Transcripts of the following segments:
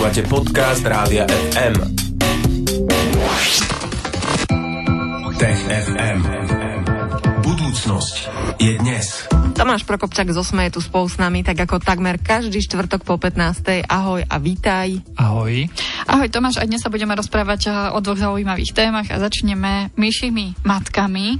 Počúvate podcast Rádia FM. Tech FM. Budúcnosť je dnes. Tomáš Prokopčak z Osme je tu spolu s nami, tak ako takmer každý štvrtok po 15. Ahoj a vítaj. Ahoj. Ahoj Tomáš, a dnes sa budeme rozprávať o dvoch zaujímavých témach a začneme myšimi matkami.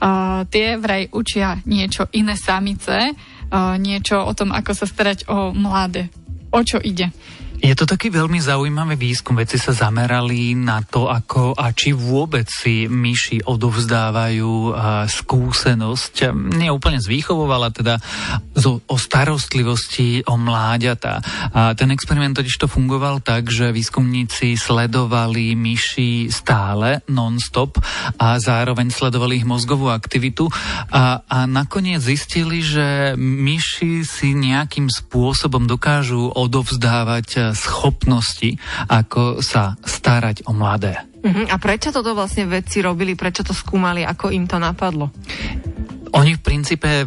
Uh, tie vraj učia niečo iné samice, uh, niečo o tom, ako sa starať o mladé. O čo ide? Je to taký veľmi zaujímavý výskum. Veci sa zamerali na to, ako a či vôbec si myši odovzdávajú skúsenosť, nie úplne z výchovou, ale teda zo, o starostlivosti o mláďata. A ten experiment totiž to fungoval tak, že výskumníci sledovali myši stále, non-stop a zároveň sledovali ich mozgovú aktivitu a, a nakoniec zistili, že myši si nejakým spôsobom dokážu odovzdávať schopnosti, ako sa starať o mladé. Uh-huh. A prečo toto vlastne vedci robili? Prečo to skúmali? Ako im to napadlo? Oni v princípe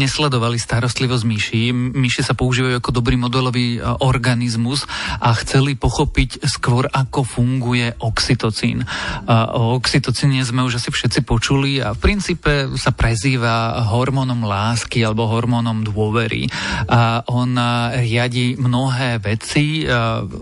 nesledovali starostlivosť myší. Myši sa používajú ako dobrý modelový e, organizmus a chceli pochopiť skôr, ako funguje oxytocín. O oxytocíne sme už asi všetci počuli a v princípe sa prezýva hormónom lásky alebo hormónom dôvery. A on e, riadi mnohé veci, e,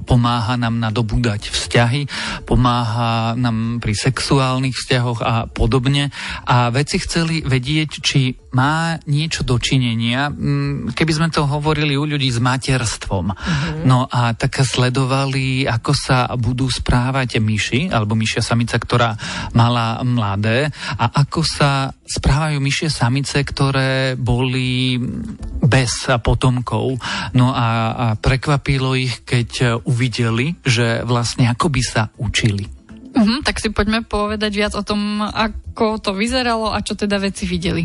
pomáha nám nadobúdať vzťahy, pomáha nám pri sexuálnych vzťahoch a podobne. A veci chceli vedieť, či má niečo dočinenia, mm, keby sme to hovorili u ľudí s materstvom. Uh-huh. No a tak sledovali, ako sa budú správať myši, alebo myšia samica, ktorá mala mladé, a ako sa správajú myšie samice, ktoré boli bez potomkov. No a, a prekvapilo ich, keď uvideli, že vlastne ako by sa učili. Uh-huh, tak si poďme povedať viac o tom, ako to vyzeralo a čo teda veci videli.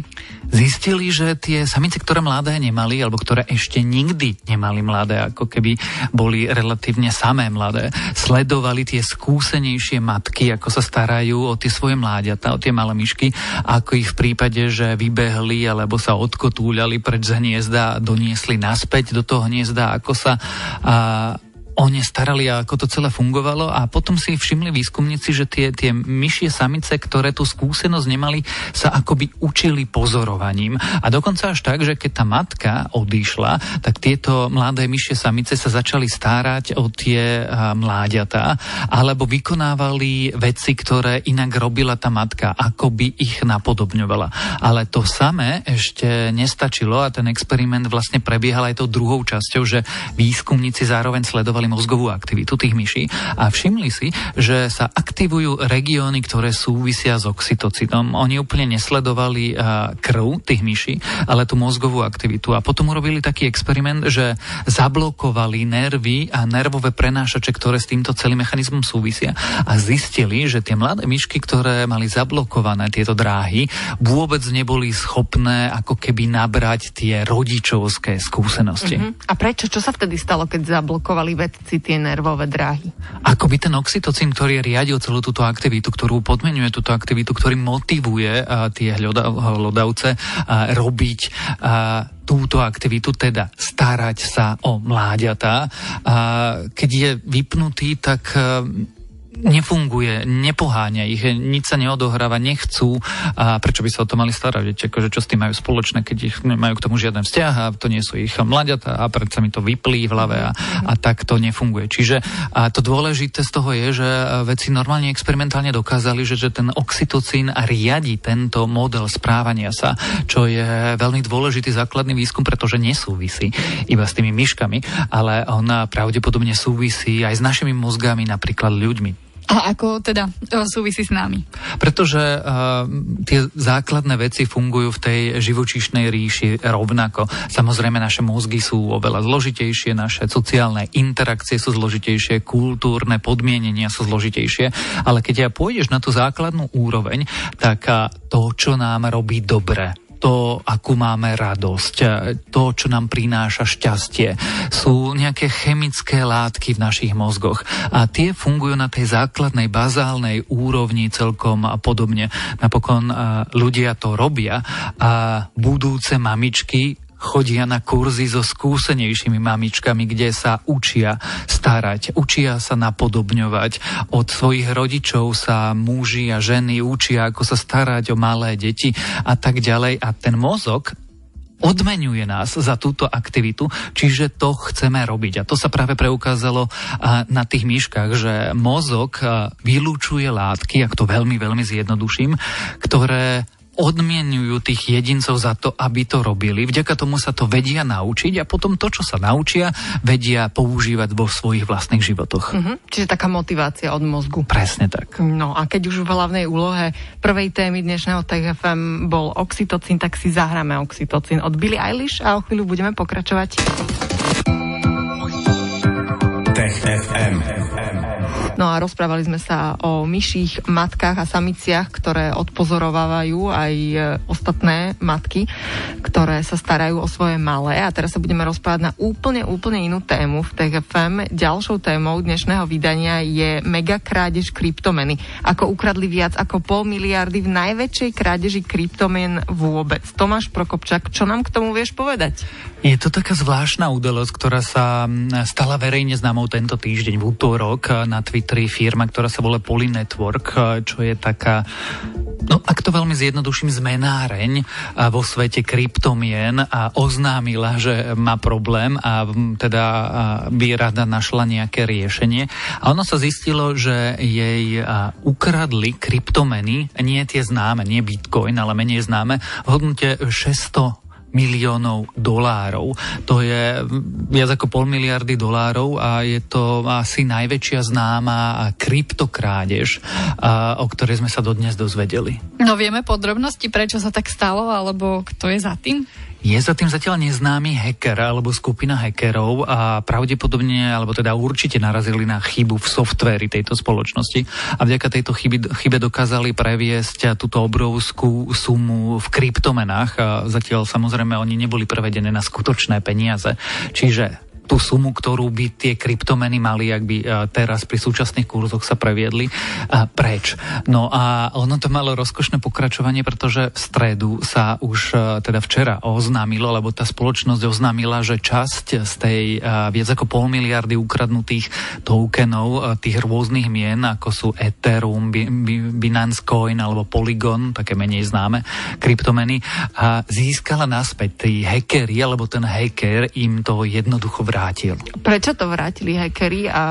Zistili, že tie samice, ktoré mladé nemali, alebo ktoré ešte nikdy nemali mladé, ako keby boli relatívne samé mladé, sledovali tie skúsenejšie matky, ako sa starajú o tie svoje mláďata, o tie malé myšky, ako ich v prípade, že vybehli alebo sa odkotúľali preč z hniezda doniesli naspäť do toho hniezda, ako sa a, o ne starali a ako to celé fungovalo a potom si všimli výskumníci, že tie, tie myšie samice, ktoré tú skúsenosť nemali, sa akoby učili pozorovaním. A dokonca až tak, že keď tá matka odišla, tak tieto mladé myšie samice sa začali stárať o tie mláďatá alebo vykonávali veci, ktoré inak robila tá matka, ako by ich napodobňovala. Ale to samé ešte nestačilo a ten experiment vlastne prebiehal aj tou druhou časťou, že výskumníci zároveň sledovali sledovali mozgovú aktivitu tých myší a všimli si, že sa aktivujú regióny, ktoré súvisia s oxytocinom. Oni úplne nesledovali krv tých myší, ale tú mozgovú aktivitu. A potom urobili taký experiment, že zablokovali nervy a nervové prenášače, ktoré s týmto celým mechanizmom súvisia a zistili, že tie mladé myšky, ktoré mali zablokované tieto dráhy, vôbec neboli schopné ako keby nabrať tie rodičovské skúsenosti. Uh-huh. A prečo? Čo sa vtedy stalo, keď zablokovali ved vedci tie nervové dráhy. Ako by ten oxytocín, ktorý riadil celú túto aktivitu, ktorú podmenuje túto aktivitu, ktorý motivuje uh, tie hlodavce uh, robiť uh, túto aktivitu, teda starať sa o mláďatá. A keď je vypnutý, tak nefunguje, nepoháňa ich, nič sa neodohráva, nechcú a prečo by sa o to mali starať? Akože čo s tým majú spoločné, keď ich nemajú k tomu žiaden vzťah a to nie sú ich mladiatá a predsa mi to vyplí v hlave a, a tak to nefunguje. Čiže a to dôležité z toho je, že veci normálne experimentálne dokázali, že, že ten oxytocín riadi tento model správania sa, čo je veľmi dôležitý základný výskum, pretože nesúvisí iba s tými myškami, ale on pravdepodobne súvisí aj s našimi mozgami, napríklad ľuďmi. A ako teda e, súvisí s nami? Pretože uh, tie základné veci fungujú v tej živočíšnej ríši rovnako. Samozrejme, naše mozgy sú oveľa zložitejšie, naše sociálne interakcie sú zložitejšie, kultúrne podmienenia sú zložitejšie, ale keď ja pôjdeš na tú základnú úroveň, tak to, čo nám robí dobre, to, akú máme radosť, to, čo nám prináša šťastie. Sú nejaké chemické látky v našich mozgoch a tie fungujú na tej základnej, bazálnej úrovni celkom podobne. Napokon ľudia to robia a budúce mamičky chodia na kurzy so skúsenejšími mamičkami, kde sa učia starať, učia sa napodobňovať. Od svojich rodičov sa muži a ženy učia, ako sa starať o malé deti a tak ďalej. A ten mozog odmenuje nás za túto aktivitu, čiže to chceme robiť. A to sa práve preukázalo na tých myškách, že mozog vylúčuje látky, ak to veľmi, veľmi zjednoduším, ktoré odmienujú tých jedincov za to, aby to robili. Vďaka tomu sa to vedia naučiť a potom to, čo sa naučia, vedia používať vo svojich vlastných životoch. Mm-hmm. Čiže taká motivácia od mozgu. Presne tak. No a keď už v hlavnej úlohe prvej témy dnešného TFM bol oxytocín, tak si zahráme oxytocín od Billy Eilish a o chvíľu budeme pokračovať. Tech FM. No a rozprávali sme sa o myších matkách a samiciach, ktoré odpozorovávajú aj e, ostatné matky, ktoré sa starajú o svoje malé. A teraz sa budeme rozprávať na úplne, úplne inú tému v TFM. Ďalšou témou dnešného vydania je mega krádež kryptomeny. Ako ukradli viac ako pol miliardy v najväčšej krádeži kryptomien vôbec. Tomáš Prokopčak, čo nám k tomu vieš povedať? Je to taká zvláštna udalosť, ktorá sa stala verejne známou tento týždeň v útorok na Twitteri firma, ktorá sa volá Poly Network, čo je taká, no ak to veľmi zjednoduším, zmenáreň vo svete kryptomien a oznámila, že má problém a teda by rada našla nejaké riešenie. A ono sa zistilo, že jej ukradli kryptomeny, nie tie známe, nie Bitcoin, ale menej známe, v hodnote 600 miliónov dolárov. To je viac ako pol miliardy dolárov a je to asi najväčšia známa kryptokrádež, o ktorej sme sa dodnes dozvedeli. No vieme podrobnosti, prečo sa tak stalo, alebo kto je za tým? Je za tým zatiaľ neznámy hacker alebo skupina hackerov a pravdepodobne, alebo teda určite narazili na chybu v softvéri tejto spoločnosti a vďaka tejto chyby, chybe dokázali previesť túto obrovskú sumu v kryptomenách. A zatiaľ samozrejme oni neboli prevedené na skutočné peniaze. Čiže tú sumu, ktorú by tie kryptomeny mali, ak by e, teraz pri súčasných kurzoch sa previedli, preč. No a ono to malo rozkošné pokračovanie, pretože v stredu sa už e, teda včera oznámilo, lebo tá spoločnosť oznámila, že časť z tej e, viac ako pol miliardy ukradnutých tokenov, tých rôznych mien, ako sú Ethereum, Binance Coin alebo Polygon, také menej známe kryptomeny, získala naspäť tí hackeri, alebo ten hacker im to jednoducho vrátil. Prečo to vrátili hackeri a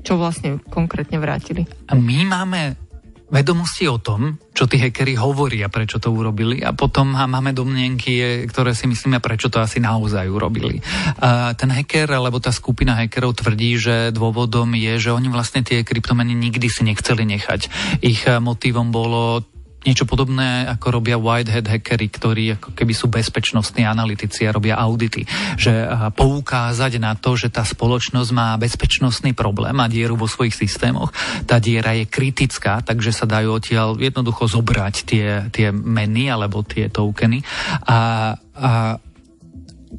čo vlastne konkrétne vrátili? My máme vedomosti o tom, čo tí hackeri hovoria, prečo to urobili a potom máme domnenky, ktoré si myslíme, prečo to asi naozaj urobili. A ten hacker alebo tá skupina hackerov tvrdí, že dôvodom je, že oni vlastne tie kryptomeny nikdy si nechceli nechať. Ich motivom bolo niečo podobné, ako robia Whitehead hackery, ktorí ako keby sú bezpečnostní analytici a robia audity. Že poukázať na to, že tá spoločnosť má bezpečnostný problém a dieru vo svojich systémoch. Tá diera je kritická, takže sa dajú odtiaľ jednoducho zobrať tie, tie meny alebo tie tokeny a, a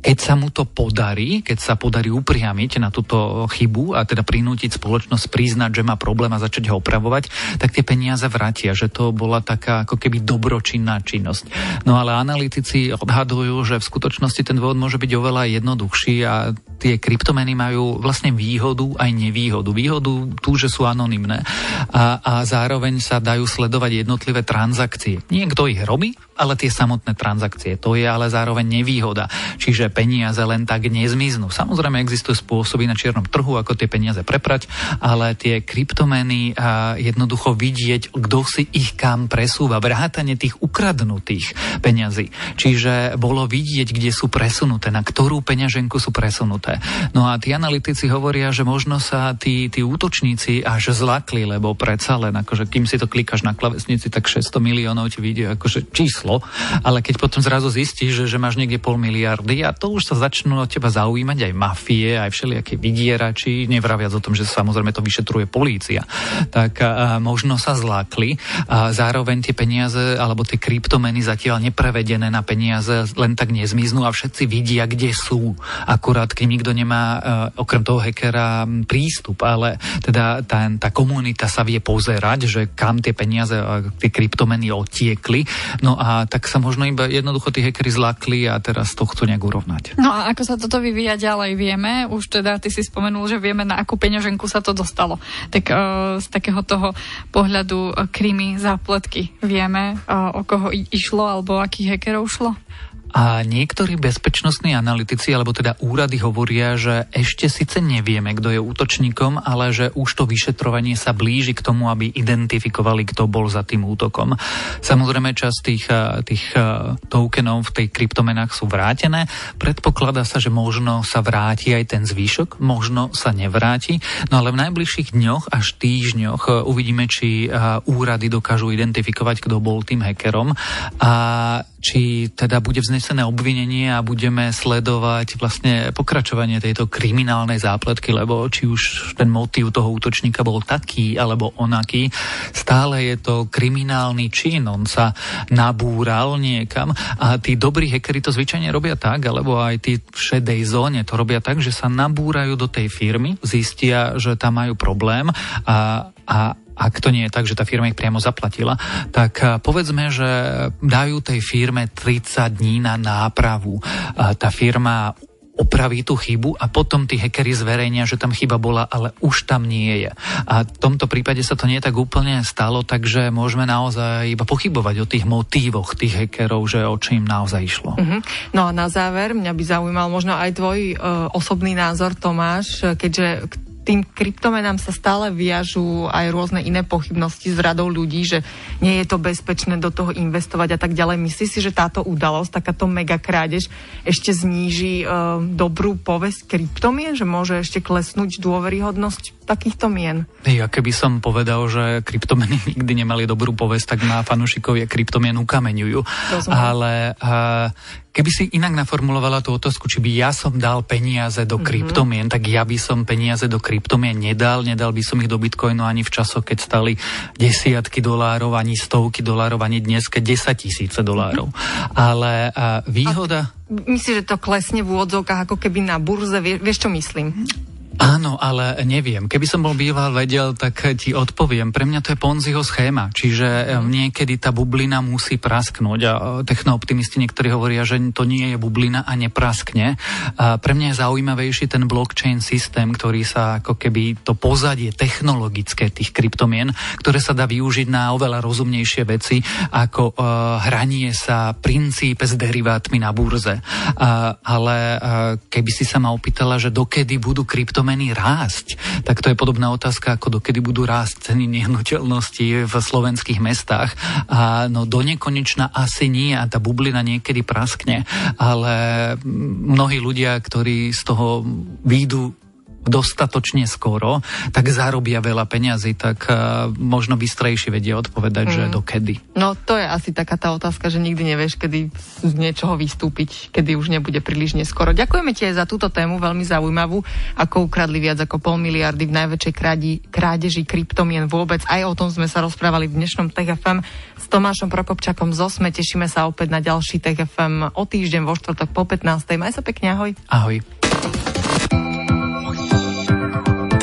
keď sa mu to podarí, keď sa podarí upriamiť na túto chybu a teda prinútiť spoločnosť priznať, že má problém a začať ho opravovať, tak tie peniaze vrátia, že to bola taká ako keby dobročinná činnosť. No ale analytici odhadujú, že v skutočnosti ten dôvod môže byť oveľa jednoduchší a tie kryptomeny majú vlastne výhodu aj nevýhodu. Výhodu tú, že sú anonymné a, a zároveň sa dajú sledovať jednotlivé transakcie. Nie kto ich robí, ale tie samotné transakcie. To je ale zároveň nevýhoda. Čiže peniaze len tak nezmiznú. Samozrejme existujú spôsoby na čiernom trhu, ako tie peniaze preprať, ale tie kryptomeny jednoducho vidieť, kto si ich kam presúva. Vrátanie tých ukradnutých peňazí. Čiže bolo vidieť, kde sú presunuté, na ktorú peňaženku sú presunuté. No a tí analytici hovoria, že možno sa tí, tí útočníci až zlakli, lebo predsa len, akože kým si to klikáš na klavesnici, tak 600 miliónov ti vidie akože číslo, ale keď potom zrazu zistíš, že, že máš niekde pol miliardy a to už sa začnú od teba zaujímať aj mafie, aj všelijaké vydierači, nevraviac o tom, že samozrejme to vyšetruje polícia, tak a, možno sa zlákli a zároveň tie peniaze alebo tie kryptomeny zatiaľ neprevedené na peniaze len tak nezmiznú a všetci vidia, kde sú. Akurát, keď nikto nemá a, okrem toho hackera prístup, ale teda tá, tá komunita sa vie pozerať, že kam tie peniaze, tie kryptomeny otiekli. No a tak sa možno iba jednoducho tí hackeri zlakli a teraz to chcú nejak urovnať. Porovnať. No a ako sa toto vyvíja ďalej, vieme, už teda ty si spomenul, že vieme, na akú peňaženku sa to dostalo. Tak uh, z takého toho pohľadu uh, krymy, zápletky, vieme, uh, o koho išlo alebo akých hekerov šlo? A niektorí bezpečnostní analytici, alebo teda úrady hovoria, že ešte síce nevieme, kto je útočníkom, ale že už to vyšetrovanie sa blíži k tomu, aby identifikovali, kto bol za tým útokom. Samozrejme, časť tých, eh, tých eh, tokenov v tej kryptomenách sú vrátené. Predpokladá sa, že možno sa vráti aj ten zvyšok, možno sa nevráti. No ale v najbližších dňoch až týždňoch eh, uvidíme, či úrady dokážu identifikovať, kto bol tým hackerom. A či teda bude vznesené obvinenie a budeme sledovať vlastne pokračovanie tejto kriminálnej zápletky, lebo či už ten motív toho útočníka bol taký alebo onaký, stále je to kriminálny čin, on sa nabúral niekam a tí dobrí hackeri to zvyčajne robia tak, alebo aj tí v šedej zóne to robia tak, že sa nabúrajú do tej firmy, zistia, že tam majú problém a, a ak to nie je tak, že tá firma ich priamo zaplatila, tak eh, povedzme, že dajú tej firme 30 dní na nápravu. Tá firma opraví tú chybu a potom tí hackeri zverejnia, že tam chyba bola, ale už tam nie je. A v tomto prípade sa to nie tak úplne stalo, takže môžeme naozaj iba pochybovať o tých motívoch tých hackerov, že o čím naozaj išlo. Uh-huh. No a na záver, mňa by zaujímal možno aj tvoj uh, osobný názor, Tomáš, keďže tým kryptomenám sa stále viažú aj rôzne iné pochybnosti s radou ľudí, že nie je to bezpečné do toho investovať a tak ďalej. Myslíš si, že táto udalosť, takáto mega krádež ešte zníži e, dobrú povesť kryptomien, že môže ešte klesnúť dôveryhodnosť takýchto mien? Ja keby som povedal, že kryptomeny nikdy nemali dobrú povesť, tak na fanúšikovia kryptomien ukameňujú. Ale uh, Keby si inak naformulovala tú otázku, či by ja som dal peniaze do mm-hmm. kryptomien, tak ja by som peniaze do kryptomien nedal. Nedal by som ich do bitcoinu ani v časoch, keď stali desiatky dolárov, ani stovky dolárov, ani dnes, keď 10 tisíce dolárov. Mm-hmm. Ale výhoda... Myslíš, že to klesne v úvodzovkách ako keby na burze? Vie, vieš, čo myslím? Áno, ale neviem. Keby som bol býval vedel, tak ti odpoviem. Pre mňa to je Ponziho schéma, čiže mm. niekedy tá bublina musí prasknúť a technooptimisti niektorí hovoria, že to nie je bublina a nepraskne. A pre mňa je zaujímavejší ten blockchain systém, ktorý sa ako keby to pozadie technologické tých kryptomien, ktoré sa dá využiť na oveľa rozumnejšie veci ako uh, hranie sa princípe s derivátmi na burze. Uh, ale uh, keby si sa ma opýtala, že dokedy budú kryptomeny meny rásť, tak to je podobná otázka, ako dokedy budú rásť ceny nehnuteľnosti v slovenských mestách. A no do nekonečna asi nie a tá bublina niekedy praskne, ale mnohí ľudia, ktorí z toho výjdu dostatočne skoro, tak zarobia veľa peňazí, tak uh, možno bystrejšie vedia odpovedať, mm. že dokedy. No to je asi taká tá otázka, že nikdy nevieš, kedy z niečoho vystúpiť, kedy už nebude príliš neskoro. Ďakujeme ti aj za túto tému, veľmi zaujímavú, ako ukradli viac ako pol miliardy v najväčšej krádi, krádeži kryptomien vôbec. Aj o tom sme sa rozprávali v dnešnom TGFM s Tomášom Prokopčakom z Osme. Tešíme sa opäť na ďalší TGFM o týždeň vo štvrtok po 15. Maj sa pekne, ahoj. Ahoj.